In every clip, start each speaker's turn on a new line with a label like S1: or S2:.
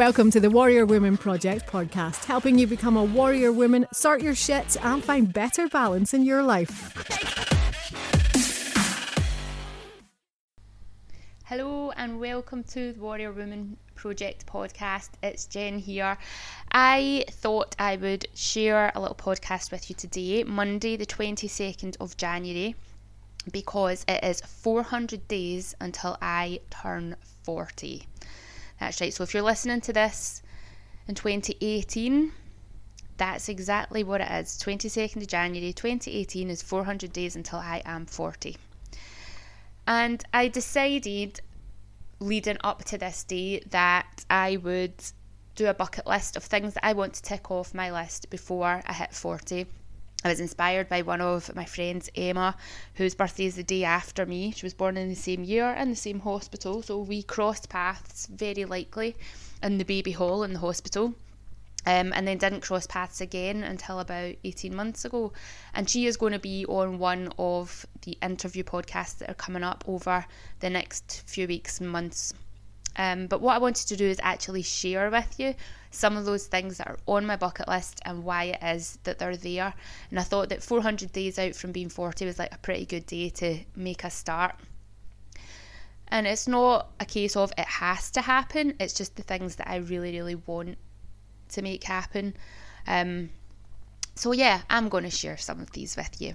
S1: Welcome to the Warrior Woman Project podcast, helping you become a warrior woman, sort your shit, and find better balance in your life.
S2: Hello and welcome to the Warrior Woman Project podcast. It's Jen here. I thought I would share a little podcast with you today, Monday, the 22nd of January, because it is 400 days until I turn 40. That's right. So if you're listening to this in 2018, that's exactly what it is. 22nd of January 2018 is 400 days until I am 40. And I decided leading up to this day that I would do a bucket list of things that I want to tick off my list before I hit 40. I was inspired by one of my friends, Emma, whose birthday is the day after me. She was born in the same year in the same hospital, so we crossed paths very likely in the baby hall in the hospital. Um, and then didn't cross paths again until about 18 months ago. And she is going to be on one of the interview podcasts that are coming up over the next few weeks and months. Um, but what I wanted to do is actually share with you some of those things that are on my bucket list and why it is that they're there. And I thought that 400 days out from being 40 was like a pretty good day to make a start. And it's not a case of it has to happen, it's just the things that I really, really want to make happen. Um, so, yeah, I'm going to share some of these with you.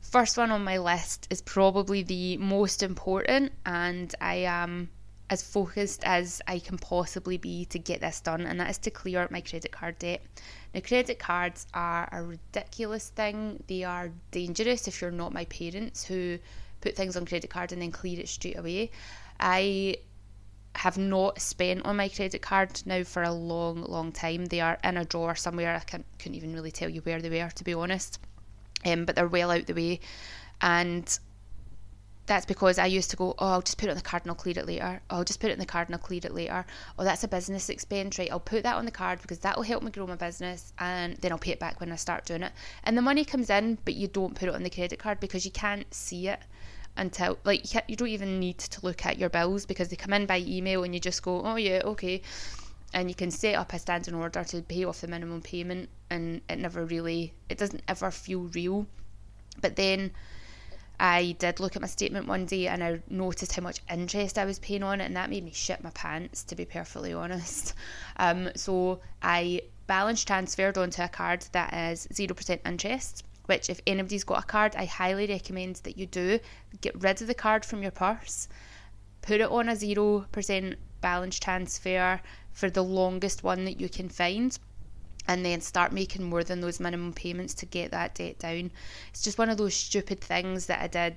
S2: First one on my list is probably the most important, and I am as focused as I can possibly be to get this done, and that is to clear my credit card debt. Now, credit cards are a ridiculous thing. They are dangerous if you're not my parents who put things on credit card and then clear it straight away. I have not spent on my credit card now for a long, long time. They are in a drawer somewhere. I can't, couldn't even really tell you where they were, to be honest. Um, but they're well out the way. And that's because I used to go, oh, I'll just put it on the card and I'll clear it later. Oh, I'll just put it in the card and I'll clear it later. Oh, that's a business expense, right? I'll put that on the card because that will help me grow my business and then I'll pay it back when I start doing it. And the money comes in, but you don't put it on the credit card because you can't see it until, like, you don't even need to look at your bills because they come in by email and you just go, oh, yeah, okay. And you can set up a standing order to pay off the minimum payment and it never really, it doesn't ever feel real. But then, I did look at my statement one day and I noticed how much interest I was paying on it, and that made me shit my pants, to be perfectly honest. Um, so I balance transferred onto a card that is 0% interest, which, if anybody's got a card, I highly recommend that you do. Get rid of the card from your purse, put it on a 0% balance transfer for the longest one that you can find and then start making more than those minimum payments to get that debt down. It's just one of those stupid things that I did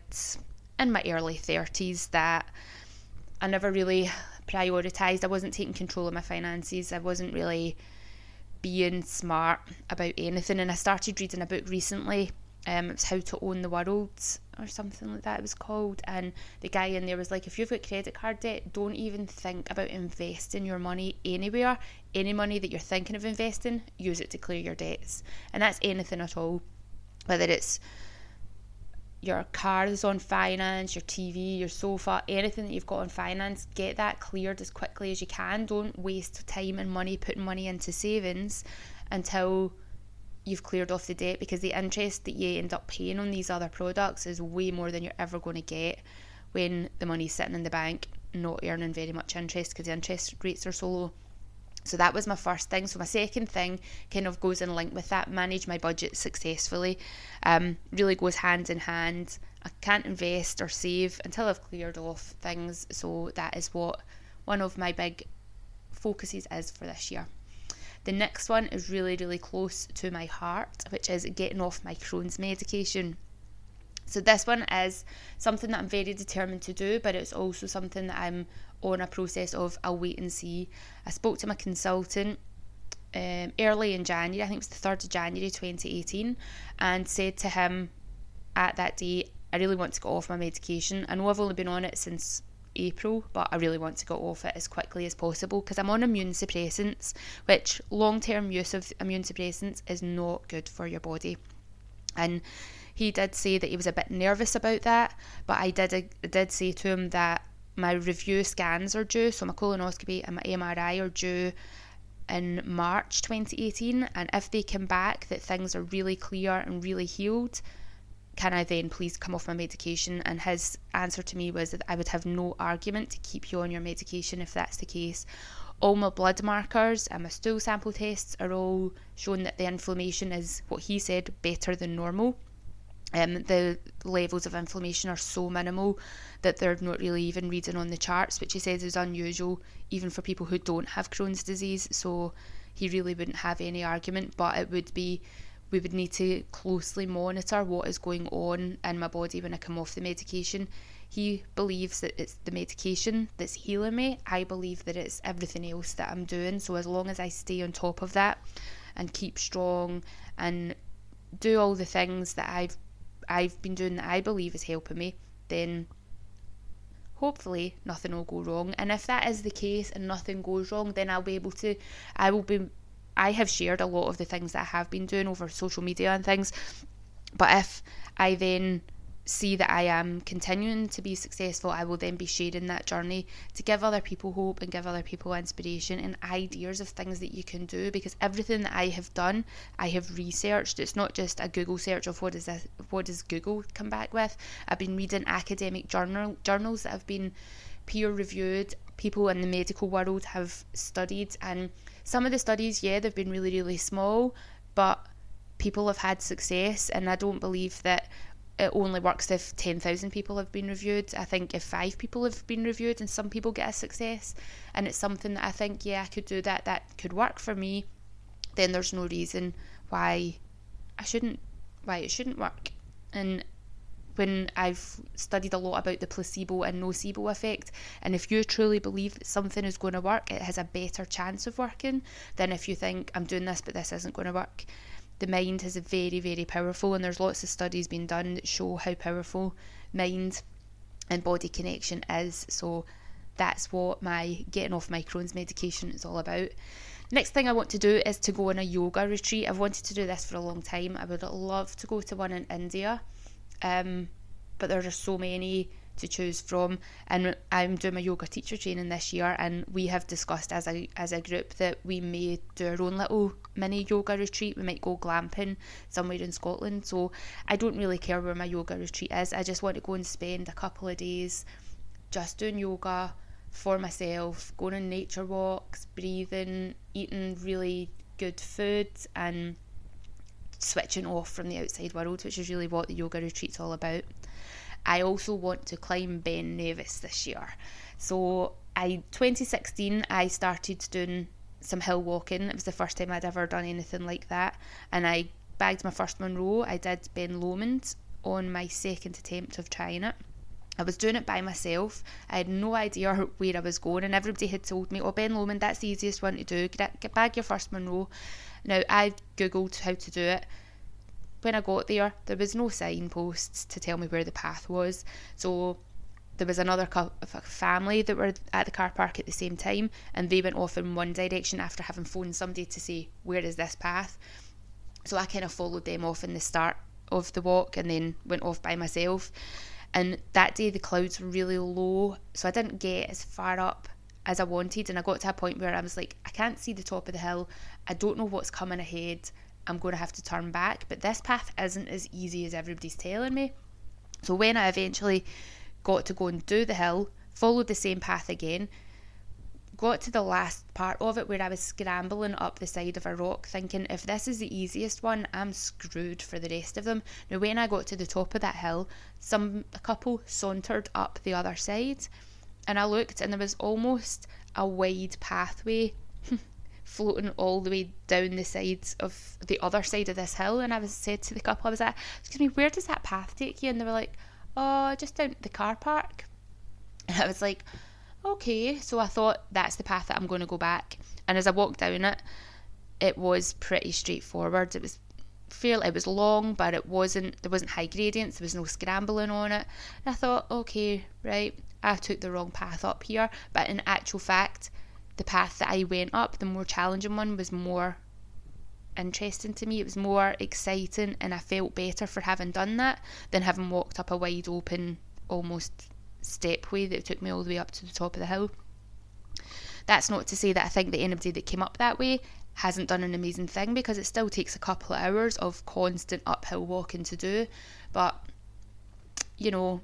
S2: in my early 30s that I never really prioritised. I wasn't taking control of my finances. I wasn't really being smart about anything. And I started reading a book recently. Um, was How to Own the World or something like that it was called. And the guy in there was like, if you've got credit card debt, don't even think about investing your money anywhere. Any money that you're thinking of investing, use it to clear your debts. And that's anything at all. Whether it's your car is on finance, your TV, your sofa, anything that you've got on finance, get that cleared as quickly as you can. Don't waste time and money putting money into savings until you've cleared off the debt because the interest that you end up paying on these other products is way more than you're ever going to get when the money's sitting in the bank not earning very much interest because the interest rates are so low. So that was my first thing. So my second thing kind of goes in link with that. Manage my budget successfully. Um, really goes hand in hand. I can't invest or save until I've cleared off things. So that is what one of my big focuses is for this year. The next one is really, really close to my heart, which is getting off my Crohn's medication. So, this one is something that I'm very determined to do, but it's also something that I'm on a process of I'll wait and see. I spoke to my consultant um, early in January, I think it was the 3rd of January 2018, and said to him at that day, I really want to get off my medication. I know I've only been on it since April, but I really want to get off it as quickly as possible because I'm on immune suppressants, which long term use of immune suppressants is not good for your body. And he did say that he was a bit nervous about that, but I did I did say to him that my review scans are due, so my colonoscopy and my MRI are due in March 2018. And if they come back that things are really clear and really healed, can I then please come off my medication? And his answer to me was that I would have no argument to keep you on your medication if that's the case. All my blood markers and my stool sample tests are all showing that the inflammation is what he said better than normal. Um, the levels of inflammation are so minimal that they're not really even reading on the charts, which he says is unusual even for people who don't have Crohn's disease. So he really wouldn't have any argument, but it would be we would need to closely monitor what is going on in my body when I come off the medication. He believes that it's the medication that's healing me. I believe that it's everything else that I'm doing. So as long as I stay on top of that and keep strong and do all the things that I've I've been doing that I believe is helping me, then hopefully nothing will go wrong. And if that is the case and nothing goes wrong, then I'll be able to, I will be, I have shared a lot of the things that I have been doing over social media and things. But if I then see that I am continuing to be successful, I will then be sharing that journey to give other people hope and give other people inspiration and ideas of things that you can do. Because everything that I have done, I have researched. It's not just a Google search of what is this, what does Google come back with. I've been reading academic journal journals that have been peer reviewed. People in the medical world have studied, and some of the studies, yeah, they've been really really small, but people have had success and I don't believe that it only works if 10,000 people have been reviewed. I think if five people have been reviewed and some people get a success, and it's something that I think, yeah, I could do that, that could work for me, then there's no reason why I shouldn't, why it shouldn't work. And when I've studied a lot about the placebo and nocebo effect, and if you truly believe that something is going to work, it has a better chance of working than if you think, I'm doing this, but this isn't going to work the mind is very, very powerful, and there's lots of studies being done that show how powerful mind and body connection is. So that's what my getting off my Crohn's medication is all about. Next thing I want to do is to go on a yoga retreat. I've wanted to do this for a long time. I would love to go to one in India, um, but there are so many to choose from. And I'm doing my yoga teacher training this year, and we have discussed as a as a group that we may do our own little mini yoga retreat. We might go glamping somewhere in Scotland. So I don't really care where my yoga retreat is. I just want to go and spend a couple of days just doing yoga for myself, going on nature walks, breathing, eating really good food, and switching off from the outside world, which is really what the yoga retreat's all about. I also want to climb Ben Nevis this year. So I 2016 I started doing some hill walking. It was the first time I'd ever done anything like that, and I bagged my first Munro. I did Ben Lomond on my second attempt of trying it. I was doing it by myself. I had no idea where I was going, and everybody had told me, "Oh, Ben Lomond, that's the easiest one to do. Get, get bag your first Munro." Now I googled how to do it when I got there, there was no signposts to tell me where the path was. So there was another family that were at the car park at the same time, and they went off in one direction after having phoned somebody to say, Where is this path? So I kind of followed them off in the start of the walk and then went off by myself. And that day the clouds were really low, so I didn't get as far up as I wanted. And I got to a point where I was like, I can't see the top of the hill, I don't know what's coming ahead. I'm going to have to turn back. But this path isn't as easy as everybody's telling me. So when I eventually got to go and do the hill, followed the same path again, got to the last part of it where I was scrambling up the side of a rock, thinking if this is the easiest one, I'm screwed for the rest of them. Now, when I got to the top of that hill, some a couple sauntered up the other side, and I looked, and there was almost a wide pathway floating all the way down the sides of the other side of this hill. And I was said to the couple, I was like, excuse me, where does that path take you? And they were like, oh, just down the car park. And I was like, okay. So I thought that's the path that I'm going to go back. And as I walked down it, it was pretty straightforward. It was fair, it was long, but it wasn't, there wasn't high gradients, there was no scrambling on it. And I thought, okay, right, I took the wrong path up here. But in actual fact, the path that I went up, the more challenging one, was more interesting to me. It was more exciting, and I felt better for having done that than having walked up a wide open, almost stepway that took me all the way up to the top of the hill. That's not to say that I think that anybody that came up that way hasn't done an amazing thing because it still takes a couple of hours of constant uphill walking to do. But, you know,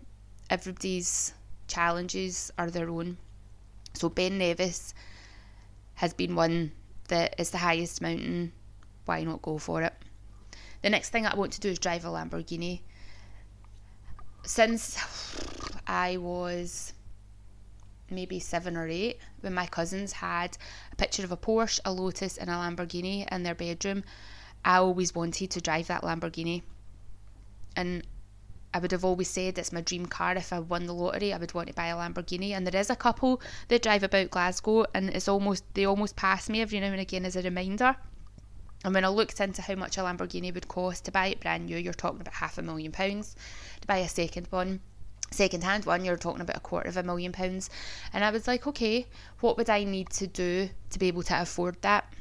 S2: everybody's challenges are their own. So Ben Nevis has been one that is the highest mountain. Why not go for it? The next thing I want to do is drive a Lamborghini. Since I was maybe seven or eight, when my cousins had a picture of a Porsche, a Lotus, and a Lamborghini in their bedroom, I always wanted to drive that Lamborghini. And I would have always said it's my dream car. If I won the lottery, I would want to buy a Lamborghini. And there is a couple that drive about Glasgow, and it's almost they almost pass me every now and again as a reminder. And when I looked into how much a Lamborghini would cost to buy it brand new, you're talking about half a million pounds. To buy a second one, second hand one, you're talking about a quarter of a million pounds. And I was like, okay, what would I need to do to be able to afford that?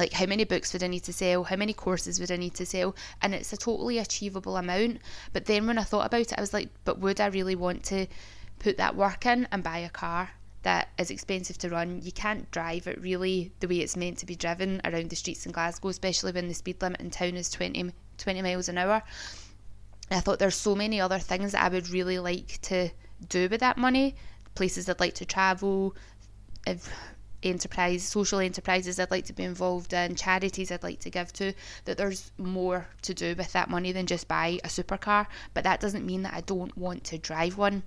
S2: Like how many books would I need to sell, how many courses would I need to sell, and it's a totally achievable amount. But then when I thought about it, I was like, but would I really want to put that work in and buy a car that is expensive to run? You can't drive it really the way it's meant to be driven around the streets in Glasgow, especially when the speed limit in town is 20, 20 miles an hour. I thought there's so many other things that I would really like to do with that money, places I'd like to travel, enterprise, social enterprises I'd like to be involved in, charities I'd like to give to, that there's more to do with that money than just buy a supercar. But that doesn't mean that I don't want to drive one.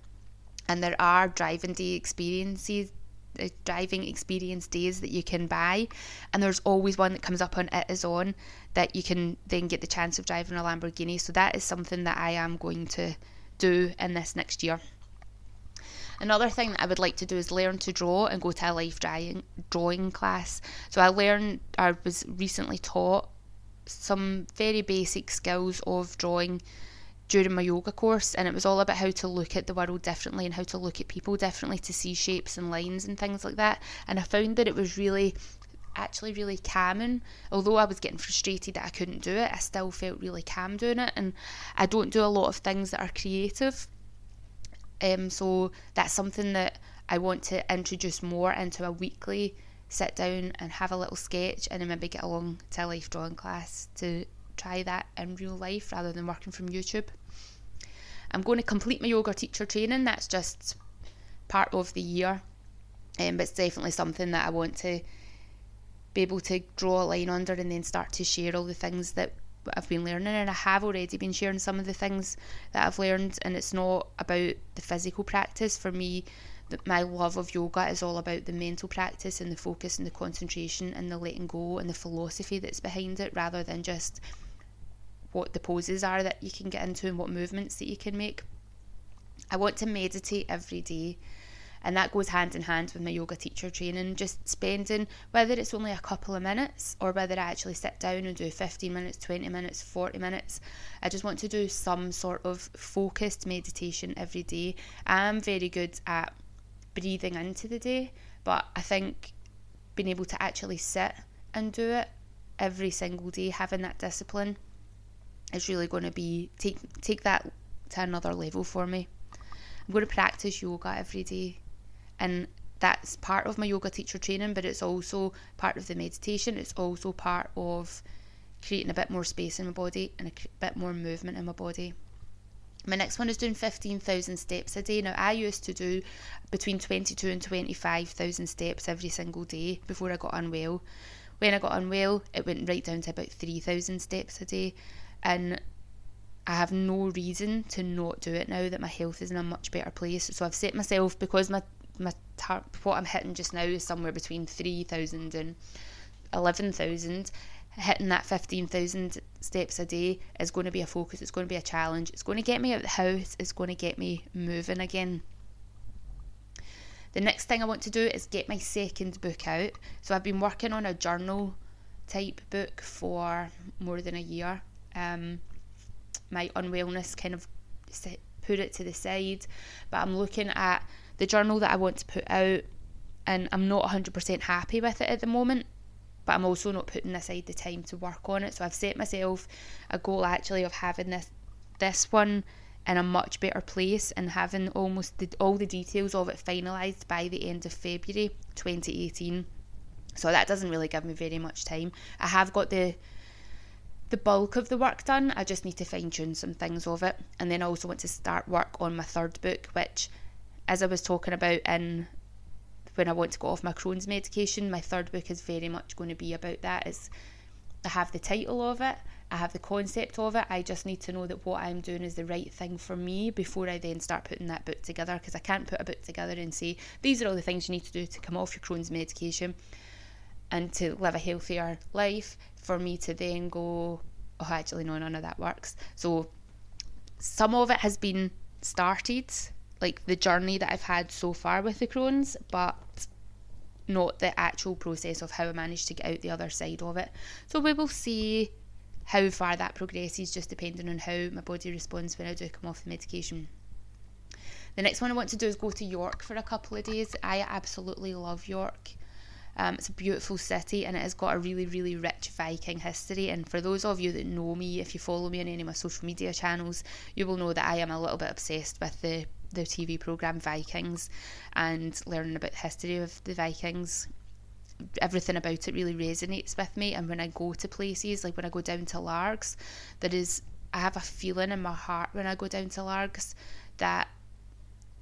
S2: And there are driving day experiences, uh, driving experience days that you can buy. And there's always one that comes up on Itison that you can then get the chance of driving a Lamborghini. So that is something that I am going to do in this next year. Another thing that I would like to do is learn to draw and go to a life drawing drawing class. So I learned, I was recently taught some very basic skills of drawing during my yoga course and it was all about how to look at the world differently and how to look at people differently to see shapes and lines and things like that. And I found that it was really actually really calming. Although I was getting frustrated that I couldn't do it I still felt really calm doing it. And I don't do a lot of things that are creative um, so that's something that I want to introduce more into a weekly sit down and have a little sketch and then maybe get along to a life drawing class to try that in real life rather than working from YouTube. I'm going to complete my yoga teacher training, that's just part of the year, um, but it's definitely something that I want to be able to draw a line under and then start to share all the things that I've been learning, and I have already been sharing some of the things that I've learned. And it's not about the physical practice. For me, my love of yoga is all about the mental practice and the focus and the concentration and the letting go and the philosophy that's behind it, rather than just what the poses are that you can get into and what movements that you can make. I want to meditate every day and that goes hand in hand with my yoga teacher training just spending whether it's only a couple of minutes or whether I actually sit down and do 15 minutes 20 minutes 40 minutes I just want to do some sort of focused meditation every day. I'm very good at breathing into the day but I think being able to actually sit and do it every single day having that discipline is really going to be take take that to another level for me. I'm going to practice yoga every day and that's part of my yoga teacher training but it's also part of the meditation it's also part of creating a bit more space in my body and a bit more movement in my body my next one is doing 15,000 steps a day. Now, I used to do between 22 and 25,000 steps every single day before I got unwell. When I got unwell, it went right down to about 3,000 steps a day. And I have no reason to not do it now that my health is in a much better place. So I've set myself, because my my tar- what I'm hitting just now is somewhere between 3,000 and 11,000. Hitting that 15,000 steps a day is going to be a focus, it's going to be a challenge, it's going to get me out of the house, it's going to get me moving again. The next thing I want to do is get my second book out. So I've been working on a journal type book for more than a year. Um, my unwellness kind of put it to the side, but I'm looking at the journal that I want to put out, and I'm not 100% happy with it at the moment. But I'm also not putting aside the time to work on it. So I've set myself a goal actually of having this this one in a much better place and having almost the, all the details of it finalised by the end of February 2018. So that doesn't really give me very much time. I have got the the bulk of the work done. I just need to fine tune some things of it. And then I also want to start work on my third book, which, as I was talking about in when I want to go off my Crohn's medication, my third book is very much going to be about that. It's I have the title of it, I have the concept of it. I just need to know that what I'm doing is the right thing for me before I then start putting that book together because I can't put a book together and say these are all the things you need to do to come off your Crohn's medication and to live a healthier life for me to then go, oh, actually, no, none of that works. So some of it has been started, like the journey that I've had so far with the Crohn's, but not the actual process of how I managed to get out the other side of it. So we will see how far that progresses, just depending on how my body responds when I do come off the medication. The next one I want to do is go to York for a couple of days. I absolutely love York. Um, it's a beautiful city and it has got a really, really rich Viking history. And for those of you that know me, if you follow me on any of my social media channels, you will know that I am a little bit obsessed with the, the TV programme Vikings and learning about the history of the Vikings. Everything about it really resonates with me. And when I go to places, like when I go down to Largs, there is, I have a feeling in my heart when I go down to Largs that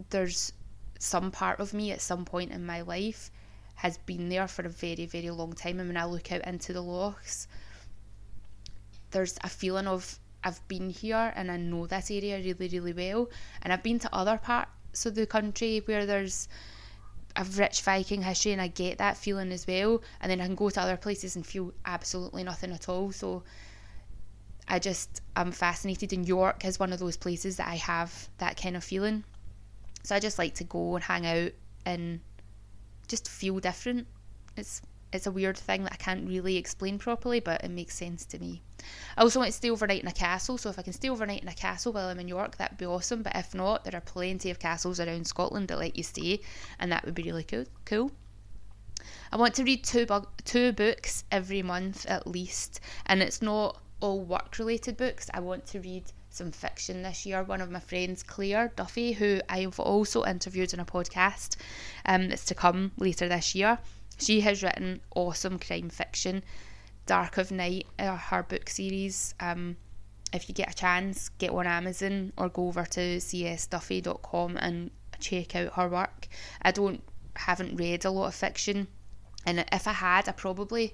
S2: there's some part of me at some point in my life has been there for a very, very long time. And when I look out into the lochs, there's a feeling of I've been here and I know this area really, really well. And I've been to other parts of the country where there's a rich Viking history and I get that feeling as well. And then I can go to other places and feel absolutely nothing at all. So I just I'm fascinated and York is one of those places that I have that kind of feeling. So I just like to go and hang out and just feel different. It's it's a weird thing that I can't really explain properly, but it makes sense to me. I also want to stay overnight in a castle, so if I can stay overnight in a castle while I'm in York, that'd be awesome. But if not, there are plenty of castles around Scotland that let you stay, and that would be really cool. Cool. I want to read two bu- two books every month at least, and it's not all work related books. I want to read some fiction this year. One of my friends, Claire Duffy, who I've also interviewed on a podcast um, that's to come later this year, she has written awesome crime fiction. Dark of Night, uh, her book series. Um, if you get a chance, get on Amazon or go over to csduffy.com and check out her work. I don't haven't read a lot of fiction, and if I had, I probably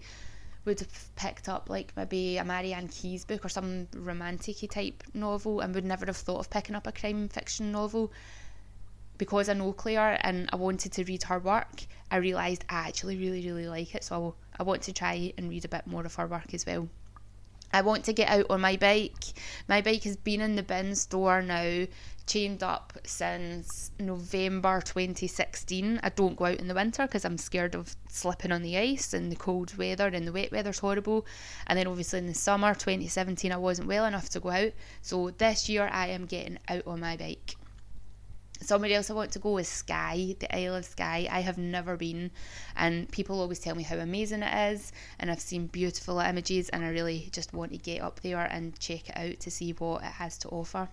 S2: would have picked up like maybe a Marian Keyes book or some romantic type novel and would never have thought of picking up a crime fiction novel because I know Claire and I wanted to read her work, I realised I actually really, really like it. So I want to try and read a bit more of her work as well. I want to get out on my bike. My bike has been in the bin store now, chained up since November 2016. I don't go out in the winter because I'm scared of slipping on the ice and the cold weather and the wet weather's horrible. And then obviously in the summer 2017 I wasn't well enough to go out. So this year I am getting out on my bike. Somewhere else I want to go is Skye, the Isle of Skye. I have never been, and people always tell me how amazing it is, and I've seen beautiful images, and I really just want to get up there and check it out to see what it has to offer.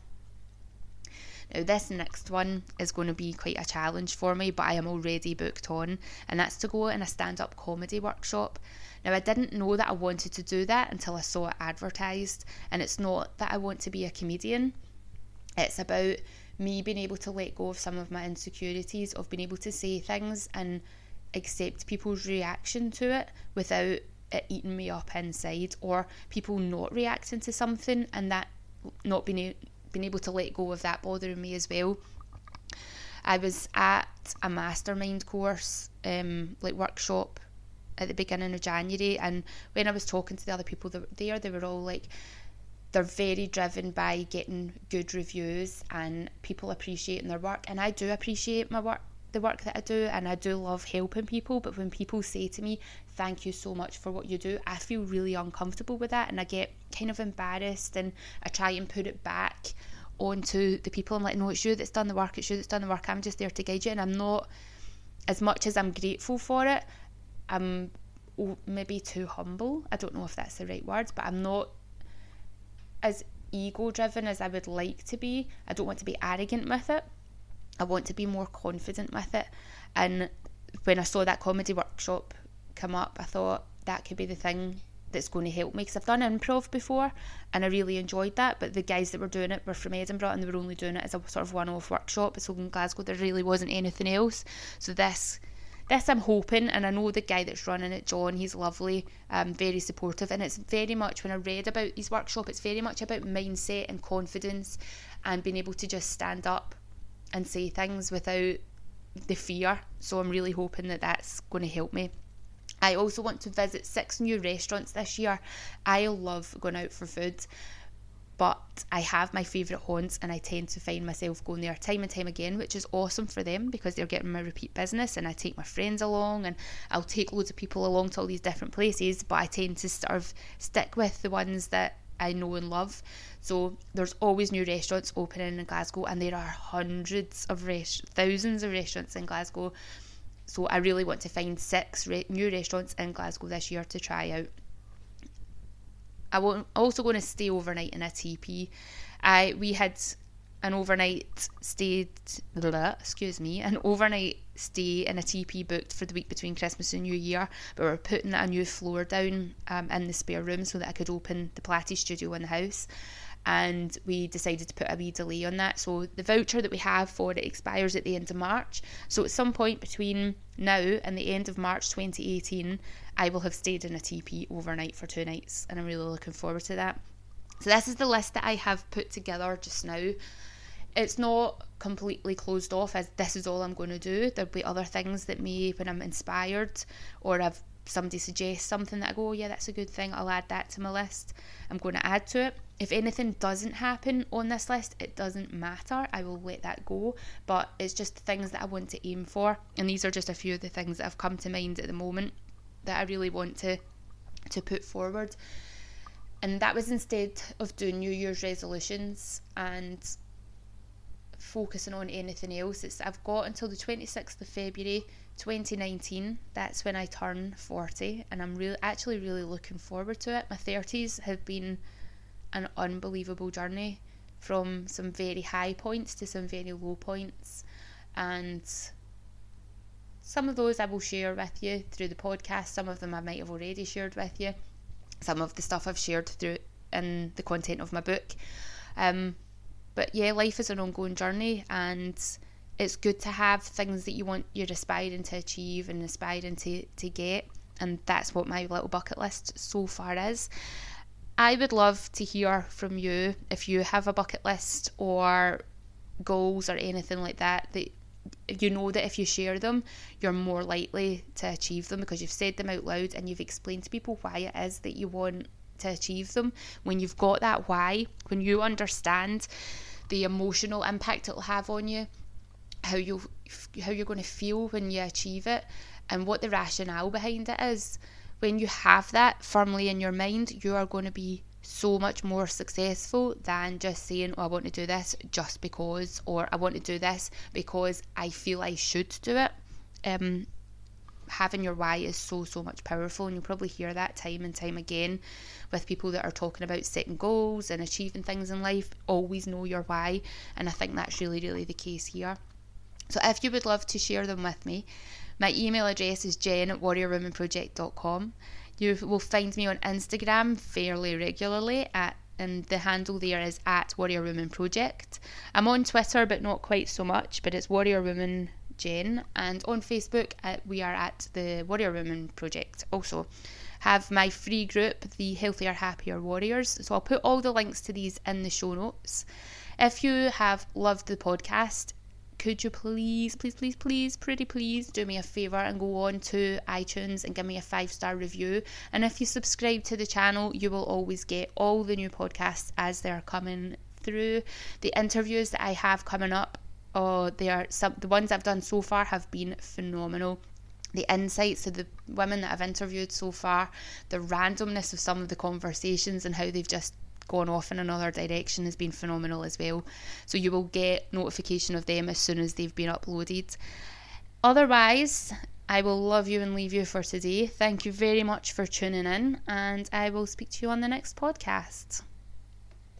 S2: Now, this next one is going to be quite a challenge for me, but I am already booked on, and that's to go in a stand up comedy workshop. Now, I didn't know that I wanted to do that until I saw it advertised, and it's not that I want to be a comedian, it's about me being able to let go of some of my insecurities, of being able to say things and accept people's reaction to it without it eating me up inside, or people not reacting to something and that not being, a- being able to let go of that bothering me as well. I was at a mastermind course, um, like workshop at the beginning of January, and when I was talking to the other people that were there, they were all like, they're very driven by getting good reviews and people appreciating their work and I do appreciate my work the work that I do and I do love helping people but when people say to me thank you so much for what you do I feel really uncomfortable with that and I get kind of embarrassed and I try and put it back onto the people. I'm like no it's you that's done the work it's you that's done the work I'm just there to guide you and I'm not as much as I'm grateful for it I'm maybe too humble. I don't know if that's the right words but I'm not as ego driven as I would like to be. I don't want to be arrogant with it. I want to be more confident with it. And when I saw that comedy workshop come up, I thought that could be the thing that's going to help me because I've done improv before and I really enjoyed that. But the guys that were doing it were from Edinburgh and they were only doing it as a sort of one off workshop. So in Glasgow, there really wasn't anything else. So this. This I'm hoping, and I know the guy that's running it, John, he's lovely, um, very supportive, and it's very much when I read about his workshop, it's very much about mindset and confidence, and being able to just stand up and say things without the fear. So I'm really hoping that that's going to help me. I also want to visit six new restaurants this year. I love going out for food, but I have my favourite haunts and I tend to find myself going there time and time again, which is awesome for them because they're getting my repeat business and I take my friends along and I'll take loads of people along to all these different places, but I tend to sort of stick with the ones that I know and love. So there's always new restaurants opening in Glasgow, and there are hundreds of rest- thousands of restaurants in Glasgow. So I really want to find six re- new restaurants in Glasgow this year to try out. I'm also going to stay overnight in a tipi. I we had an overnight stayed excuse me an overnight stay in a tipi booked for the week between Christmas and New Year but we're putting a new floor down um, in the spare room so that I could open the Pilates studio in the house and we decided to put a wee delay on that so the voucher that we have for it expires at the end of March so at some point between now and the end of March 2018 I will have stayed in a tipi overnight for two nights and I'm really looking forward to that so this is the list that I have put together just now it's not completely closed off as this is all I'm going to do. There'll be other things that may, when I'm inspired or I've somebody suggests something that I go, oh, yeah, that's a good thing, I'll add that to my list. I'm going to add to it. If anything doesn't happen on this list, it doesn't matter. I will let that go. But it's just things that I want to aim for. And these are just a few of the things that have come to mind at the moment that I really want to to put forward. And that was instead of doing New Year's resolutions and focusing on anything else. It's I've got until the 26th of February 2019. That's when I turn 40 and I'm really actually really looking forward to it. My 30s have been an unbelievable journey from some very high points to some very low points and some of those I will share with you through the podcast. Some of them I might have already shared with you. Some of the stuff I've shared through in the content of my book. Um, but yeah, life is an ongoing journey and it's good to have things that you want you're aspiring to achieve and aspiring to, to get and that's what my little bucket list so far is. I would love to hear from you if you have a bucket list or goals or anything like that that you know that if you share them, you're more likely to achieve them because you've said them out loud and you've explained to people why it is that you want to achieve them. When you've got that why, when you understand the emotional impact it'll have on you, how you how you're going to feel when you achieve it, and what the rationale behind it is. When you have that firmly in your mind, you are going to be so much more successful than just saying, oh, I want to do this just because, or I want to do this because I feel I should do it. Um, having your why is so so much powerful and you'll probably hear that time and time again with people that are talking about setting goals and achieving things in life always know your why and i think that's really really the case here so if you would love to share them with me my email address is jen at warriorwomenproject.com you will find me on instagram fairly regularly at and the handle there is at warrior project i'm on twitter but not quite so much but it's warrior and on Facebook uh, we are at the Warrior Women Project. Also, have my free group, the Healthier Happier Warriors. So I'll put all the links to these in the show notes. If you have loved the podcast, could you please, please, please, please, pretty please do me a favour and go on to iTunes and give me a five star review? And if you subscribe to the channel, you will always get all the new podcasts as they're coming through. The interviews that I have coming up oh, they are some the ones I've done so far have been phenomenal. The insights of the women that I've interviewed so far, the randomness of some of the conversations and how they've just gone off in another direction has been phenomenal as well. So you will get notification of them as soon as they've been uploaded. Otherwise, I will love you and leave you for today. Thank you very much for tuning in, and I will speak to you on the next podcast.